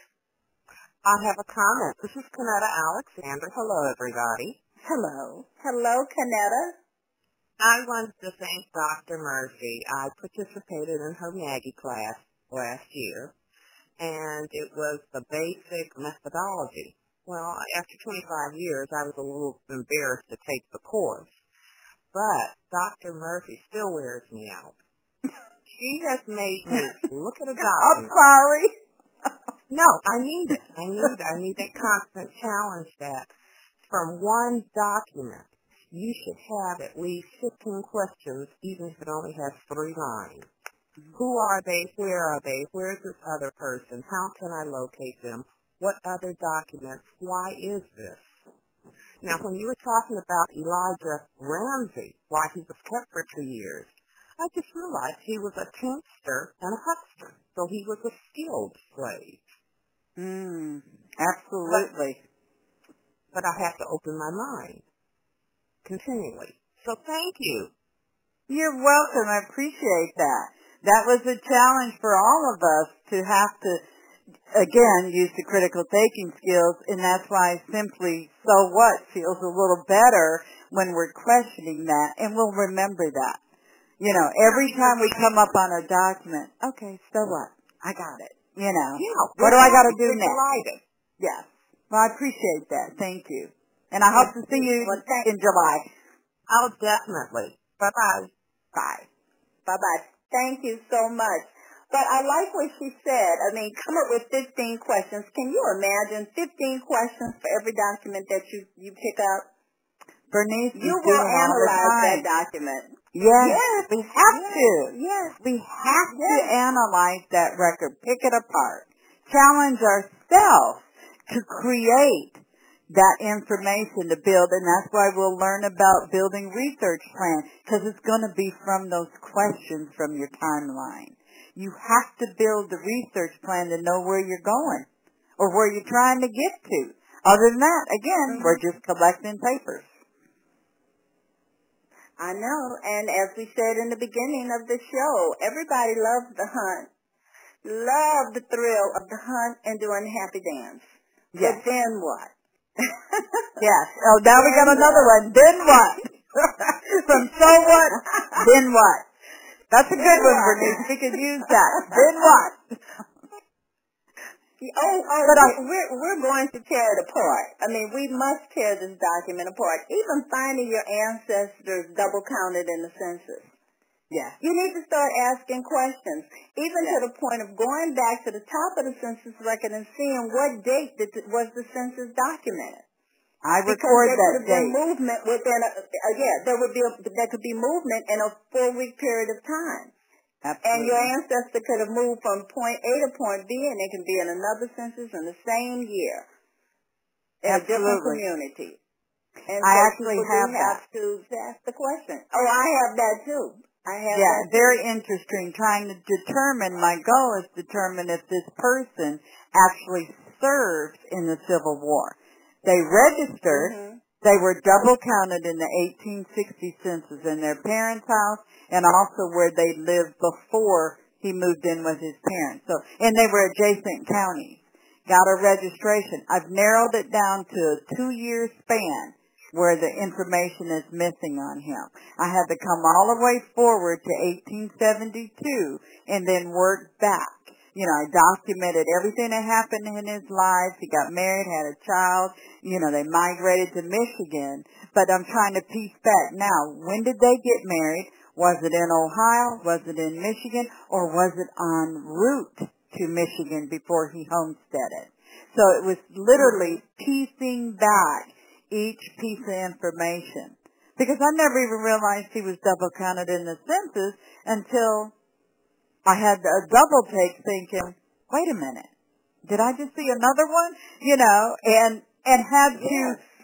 I have a comment. This is Kanetta Alexander. Hello, everybody. Hello. Hello, Canetta. I wanted to thank Dr. Murphy. I participated in her MAAGI class last year, and it was the basic methodology. Well, after 25 years, I was a little embarrassed to take the course, but Dr. Murphy still wears me out. She has made me look at a I'm sorry. No, I need it. I need it. I need that constant challenge that from one document you should have at least 15 questions even if it only has three lines. Mm-hmm. Who are they? Where are they? Where's this other person? How can I locate them? What other documents? Why is this? Now, when you were talking about Elijah Ramsey, why he was kept for two years, I just realized he was a teamster and a huckster, so he was a skilled slave. Mm, absolutely. but I have to open my mind continually. So thank you. You're welcome. I appreciate that. That was a challenge for all of us to have to, again, use the critical thinking skills, and that's why simply so what feels a little better when we're questioning that, and we'll remember that. You know, every time we come up on a document, okay, so what? I got it. You know, Yeah. what do I got to do next? Yes. Well, I appreciate that. Thank you. And I hope to see you in July. Oh, definitely. Bye bye. Bye. Bye-bye. Thank you so much. But I like what she said. I mean, come up with 15 questions. Can you imagine 15 questions for every document that you, you pick up? Bernice, You will doing all the analyze that document. Yes, Yes, we have yes, to. Yes. We have to analyze that record, pick it apart, challenge ourselves to create that information to build, and that's why we'll learn about building research plans, because it's going to be from those questions from your timeline. You have to build the research plan to know where you're going or where you're trying to get to. Other than that, again, mm-hmm. we're just collecting papers. I know. And as we said in the beginning of the show, everybody loves the hunt. Love the thrill of the hunt and doing happy dance. Yes. But then what? Yes. Oh, now we got another what? one. Then what? From so what? Then what? That's a good one. Bernice. We could use that. Then what? Oh, oh But uh, I- we're, we're going to tear it apart. I mean, we must tear this document apart. Even finding your ancestors double counted in the census. Yes. You need to start asking questions, even to the point of going back to the top of the census record and seeing what date that was the census documented. I Because record there that could have date. movement within a, uh, yeah, there would be a, there could be movement in a four week period of time. And your ancestor could have moved from point A to point B, and it can be in another census in the same year in a different Absolutely. community. And I so actually people do have have to ask the question. Oh, I have that too. I have Yeah, that too. very interesting. Trying to determine, my goal is determine if this person actually served in the Civil War. They registered, Mhm. They were double counted in the 1860 census in their parents' house and also where they lived before he moved in with his parents. So, and they were adjacent counties. Got a registration. I've narrowed it down to a two-year span where the information is missing on him. I had to come all the way forward to 1872 and then work back. You know, I documented everything that happened in his life. He got married, had a child. You know, they migrated to Michigan. But I'm trying to piece back now. When did they get married? Was it in Ohio? Was it in Michigan? Or was it en route to Michigan before he homesteaded? So it was literally piecing back each piece of information. Because I never even realized he was double counted in the census until I had a double take thinking, wait a minute, did I just see another one? You know, and, and had to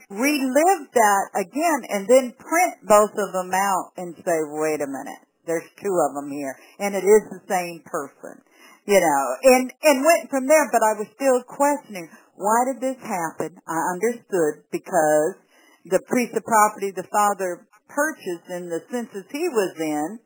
relive that again and then print both of them out and say, wait a minute, there's two of them here and it is the same person. You know, and, and went from there, but I was still questioning, why did this happen? I understood because the piece of property the father purchased in the census he was in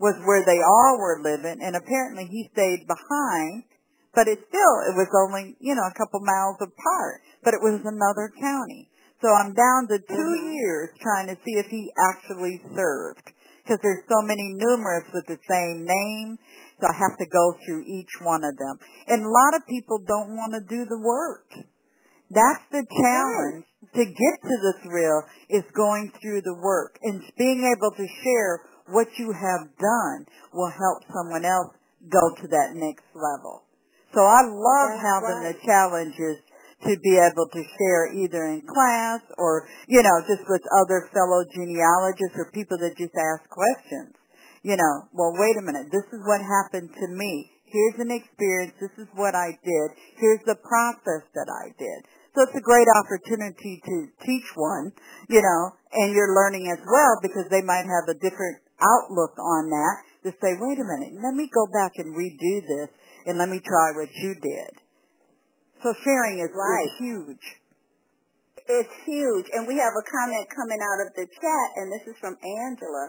was where they all were living, and apparently he stayed behind, but it still, it was only, you know, a couple miles apart, but it was another county. So I'm down to 2 Mhm. years trying to see if he actually served, because there's so many numerous with the same name, so I have to go through each one of them. And a lot of people don't want to do the work. That's the challenge to get to the thrill is going through the work and being able to share what you have done will help someone else go to that next level. So I love That's having right. the challenges to be able to share either in class or, you know, just with other fellow genealogists or people that just ask questions. You know, well, wait a minute. This is what happened to me. Here's an experience. This is what I did. Here's the process that I did. So it's a great opportunity to teach one, you know, and you're learning as well because they might have a different outlook on that to say, wait a minute, let me go back and redo this and let me try what you did. So sharing is, Right. is huge. It's huge. And we have a comment coming out of the chat, and this is from Angela.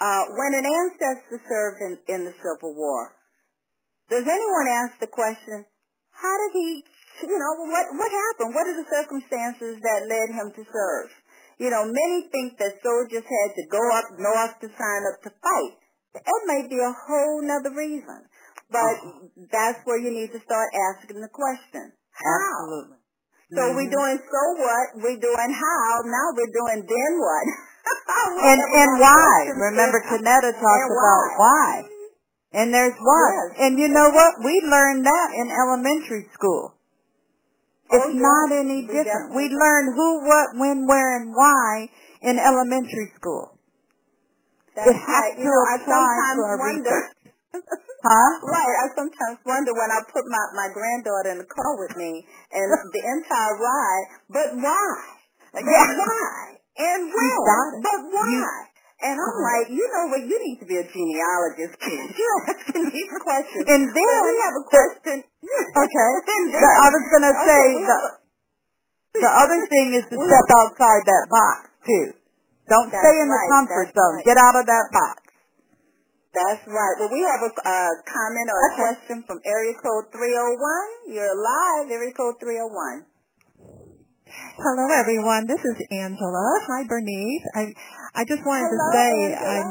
Uh, when an ancestor served in, in the Civil War, does anyone ask the question, how did he, you know, what, what happened? What are the circumstances that led him to serve? You know, many think that soldiers had to go up north to sign up to fight. That may be a whole nother reason. But that's where you need to start asking the question. How? Absolutely. So we're Mhm. doing so what, we're doing how, now we're doing then what. And and why? Remember. Kanetta talks about why. And there's why. Yes. And you know what? We learned that in elementary school. It's Oh, not any different. We definitely- learn who, what, when, where, and why in elementary school. That's it has right. to You know, I sometimes to wonder. Huh? Right. I sometimes wonder when I put my, my granddaughter in the car with me and the entire ride, but why? But Yeah. why? And when? But why? You- and I'm like, you know what? You need to be a genealogist, kid. You're asking these questions. And then, we have a question. okay, And then- the, I was going to Okay, say the, the other thing is to step outside that box too. Don't That's stay in the right, comfort that's zone. right. Get out of that box. That's right. Well, we have a uh, comment or a Okay. question from area code 301. You're live, area code 301. Hello, everyone. This is Angela. Hi, Bernice. I I just wanted Hello, to say Angela. I'm.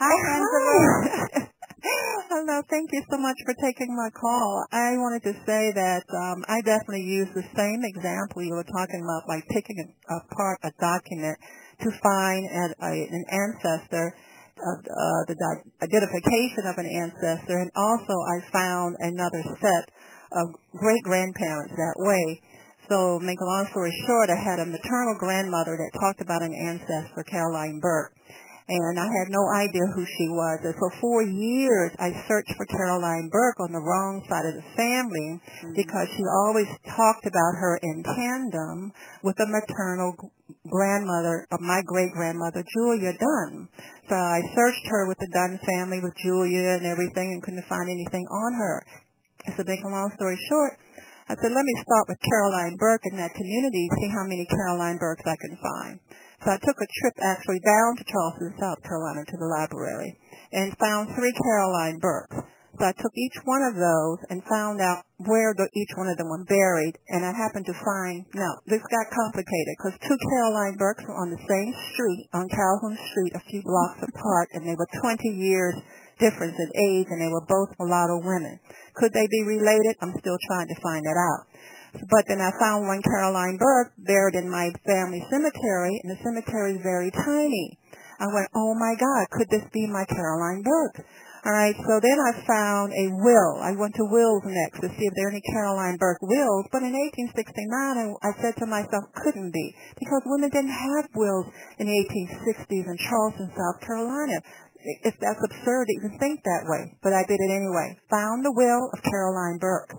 Hi, Angela. Hello. Thank you so much for taking my call. I wanted to say that um, I definitely use the same example you were talking about, like picking a- apart a document to find an, a, an ancestor. Of, uh, the di- identification of an ancestor, and also I found another set of great grandparents that way. So, make a long story short, I had a maternal grandmother that talked about an ancestor, Caroline Burke, and I had no idea who she was. And for four years, I searched for Caroline Burke on the wrong side of the family mm-hmm. because she always talked about her in tandem with the maternal grandmother of my great grandmother, Julia Dunn. So I searched her with the Dunn family, with Julia and everything, and couldn't find anything on her. So, make a long story short, I said, let me start with Caroline Burke in that community, see how many Caroline Burkes I can find. So I took a trip actually down to Charleston, South Carolina to the library and found three Caroline Burkes. So I took each one of those and found out where the, each one of them were buried, and I happened to find, no, this got complicated because two Caroline Burkes were on the same street, on Calhoun Street, a few blocks apart, and they were 20 years difference in age, and they were both mulatto women. Could they be related? I'm still trying to find that out. But then I found one Caroline Burke buried in my family cemetery, and the cemetery is very tiny. I went, oh my God, could this be my Caroline Burke? All right, so then I found a will. I went to wills next to see if there are any Caroline Burke wills, but in 1869 I, I said to myself, couldn't be, because women didn't have wills in the 1860s in Charleston, South Carolina. If that's absurd to even think that way, but I did it anyway. Found the will of Caroline Burke.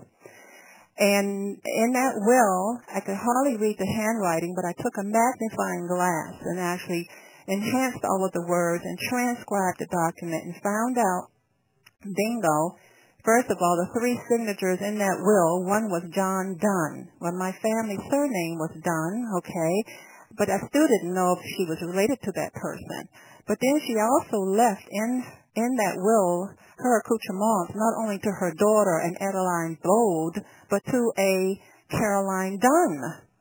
And in that will, I could hardly read the handwriting, but I took a magnifying glass and actually enhanced all of the words and transcribed the document and found out bingo. First of all, the three signatures in that will, one was John Dunn. Well, my family surname was Dunn, okay, but I still didn't know if she was related to that person. But then she also left in in that will her accoutrements not only to her daughter and Adeline Bode, but to a Caroline Dunn.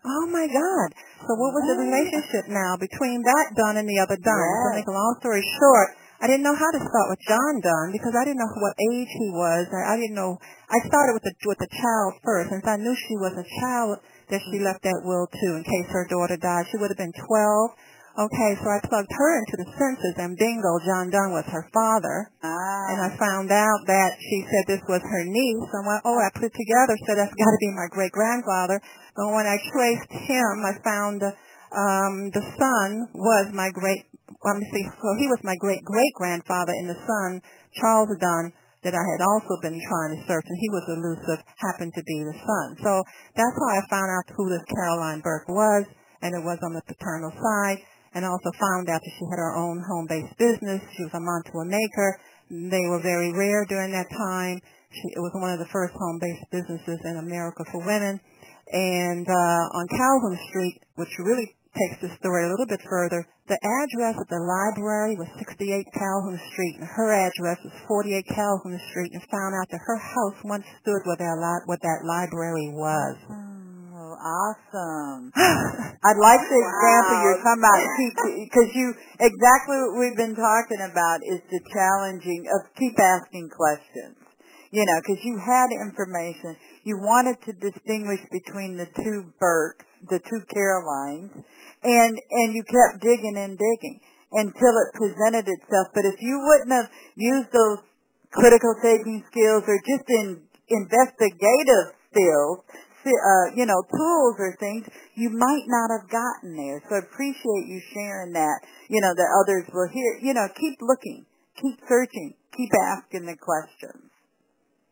Oh my God! So what was the relationship now between that Dunn and the other Dunn? Yes. To make a long story short, I didn't know how to start with John Dunn because I didn't know what age he was. I, I didn't know. I started with the with the child first, since I knew she was a child that she mm-hmm. left that will to in case her daughter died. She would have been twelve. Okay, so I plugged her into the census, and bingo, John Dunn was her father. Ah. And I found out that she said this was her niece. I went, oh, I put it together, said that's got to be my great grandfather. But when I traced him, I found um, the son was my great. Well, Let me see. So he was my great great grandfather, and the son Charles Dunn that I had also been trying to search, and he was elusive. Happened to be the son. So that's how I found out who this Caroline Burke was, and it was on the paternal side. And also found out that she had her own home-based business. She was a mantua maker. They were very rare during that time. She, it was one of the first home-based businesses in America for women. And uh, on Calhoun Street, which really takes the story a little bit further, the address of the library was 68 Calhoun Street, and her address was 48 Calhoun Street, and found out that her house once stood where li- where that library was. Oh, awesome. I'd like the example you're talking about because you exactly what we've been talking about is the challenging of keep asking questions. You know, because you had information, you wanted to distinguish between the two Burkes, the two Carolines, and and you kept digging and digging until it presented itself. But if you wouldn't have used those critical thinking skills or just in investigative skills, uh, you know, tools or things, you might not have gotten there. So I appreciate you sharing that, you know, that others will hear. You know, keep looking, keep searching, keep asking the questions.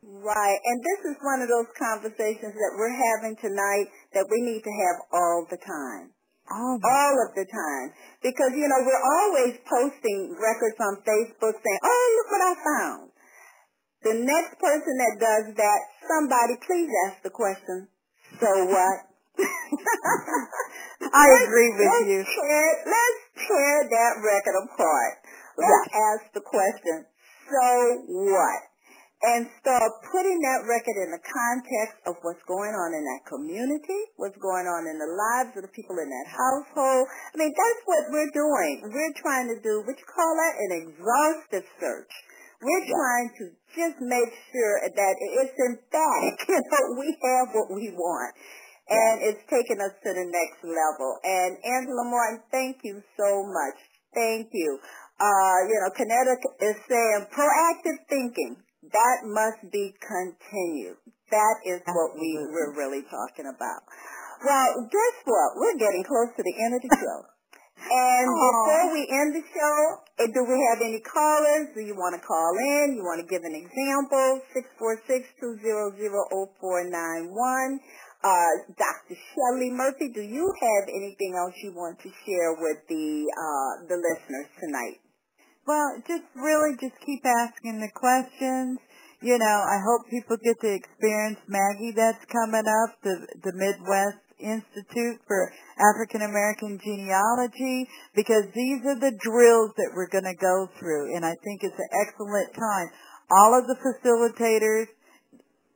Right, and this is one of those conversations that we're having tonight that we need to have all the time. All, all of the time. Because, you know, we're always posting records on Facebook saying, oh, look what I found. The next person that does that, somebody please ask the question, so what? I agree with let's you. Tear, let's tear that record apart. Let's ask the question, so what? And start putting that record in the context of what's going on in that community, what's going on in the lives of the people in that household. I mean, that's what we're doing. We're trying to do, what you call that, an exhaustive search. We're trying to just make sure that it's emphatic. You know, we have what we want. And it's taken us to the next level. And Angela Martin, thank you so much. Thank you. Uh, you know, Connecticut is saying proactive thinking. That must be continued. That is what we, we're really talking about. Well, guess what? We're getting close to the end of the show. And before we end the show, eh, do we have any callers? Do you want to call in? You want to give an example? 646-200-0491. Uh, Dr. Shelley Murphy, do you have anything else you want to share with the, uh, the listeners tonight? Well, just really just keep asking the questions. You know, I hope people get to experience MAAGI that's coming up, the, the Midwest Institute for African American Genealogy, because these are the drills that we're going to go through, and I think it's an excellent time. All of the facilitators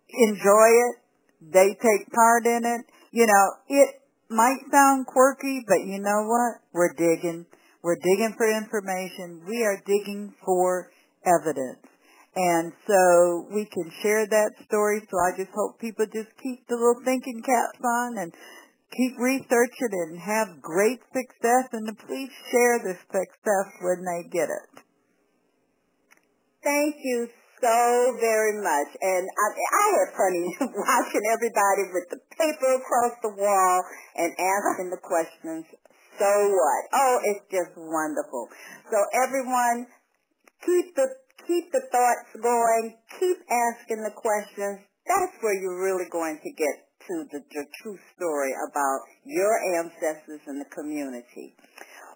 enjoy it. They take part in it. You know, it might sound quirky, but you know what? We're digging. We're digging for information. We are digging for evidence. And so we can share that story. So I just hope people just keep the little thinking caps on and keep researching and have great success. And please share the success when they get it. Thank you so very much. And I, I had fun watching everybody with the paper across the wall and asking the questions. So what? Oh, it's just wonderful. So everyone, keep the keep the thoughts going. Keep asking the questions. That's where you're really going to get to the, the true story about your ancestors and the community.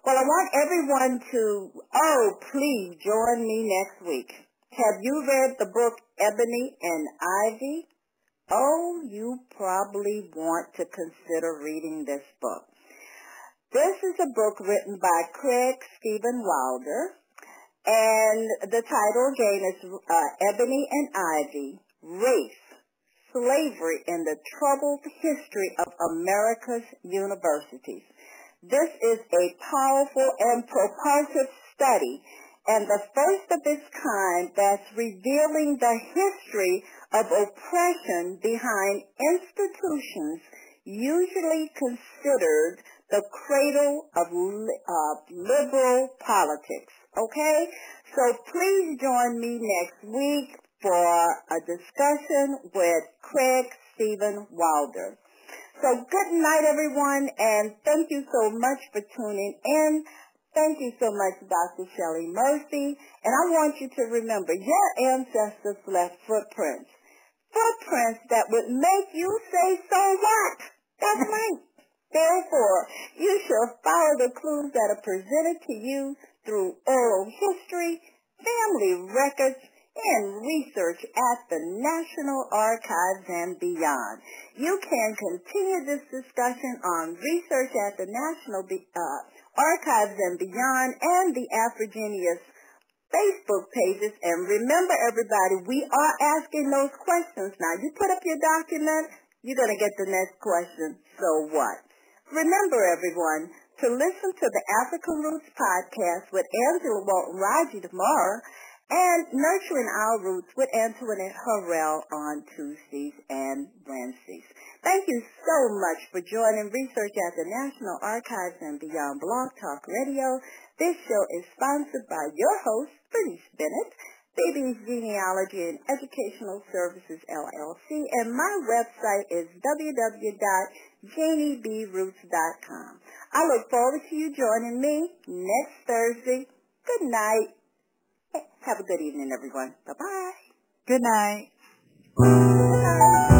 Well, I want everyone to, oh, please join me next week. Have you read the book Ebony and Ivy? Oh, you probably want to consider reading this book. This is a book written by Craig Steven Wilder, and the title again is uh, Ebony and Ivy, Race, slavery and the troubled history of America's universities. This is a powerful and propulsive study and the first of its kind that's revealing the history of oppression behind institutions usually considered the cradle of uh, liberal politics. Okay? So please join me next week for a discussion with Craig Steven Wilder. So good night, everyone, and thank you so much for tuning in. Thank you so much, Dr. Shelley Murphy. And I want you to remember, your ancestors left footprints. Footprints that would make you say, so what? That's right. Therefore, you shall follow the clues that are presented to you through oral history, family records, and research at the National Archives and beyond. You can continue this discussion on research at the National uh, Archives and beyond and the AfriGeneas Facebook pages. And remember, everybody, we are asking those questions. Now, you put up your document, you're going to get the next question. So what? Remember, everyone, to listen to the African Roots podcast with Angela Walton Raji tomorrow and Nurturing Our Roots with Antoinette Harrell on Tuesdays and Wednesdays. Thank you so much for joining Research at the National Archives and Beyond Blog Talk Radio. This show is sponsored by your host, Bernice Bennett, Baby's Genealogy and Educational Services LLC, and my website is www.janiebroots.com. I look forward to you joining me next Thursday. Good night. Have a good evening, everyone. Bye-bye. Good night. Good night.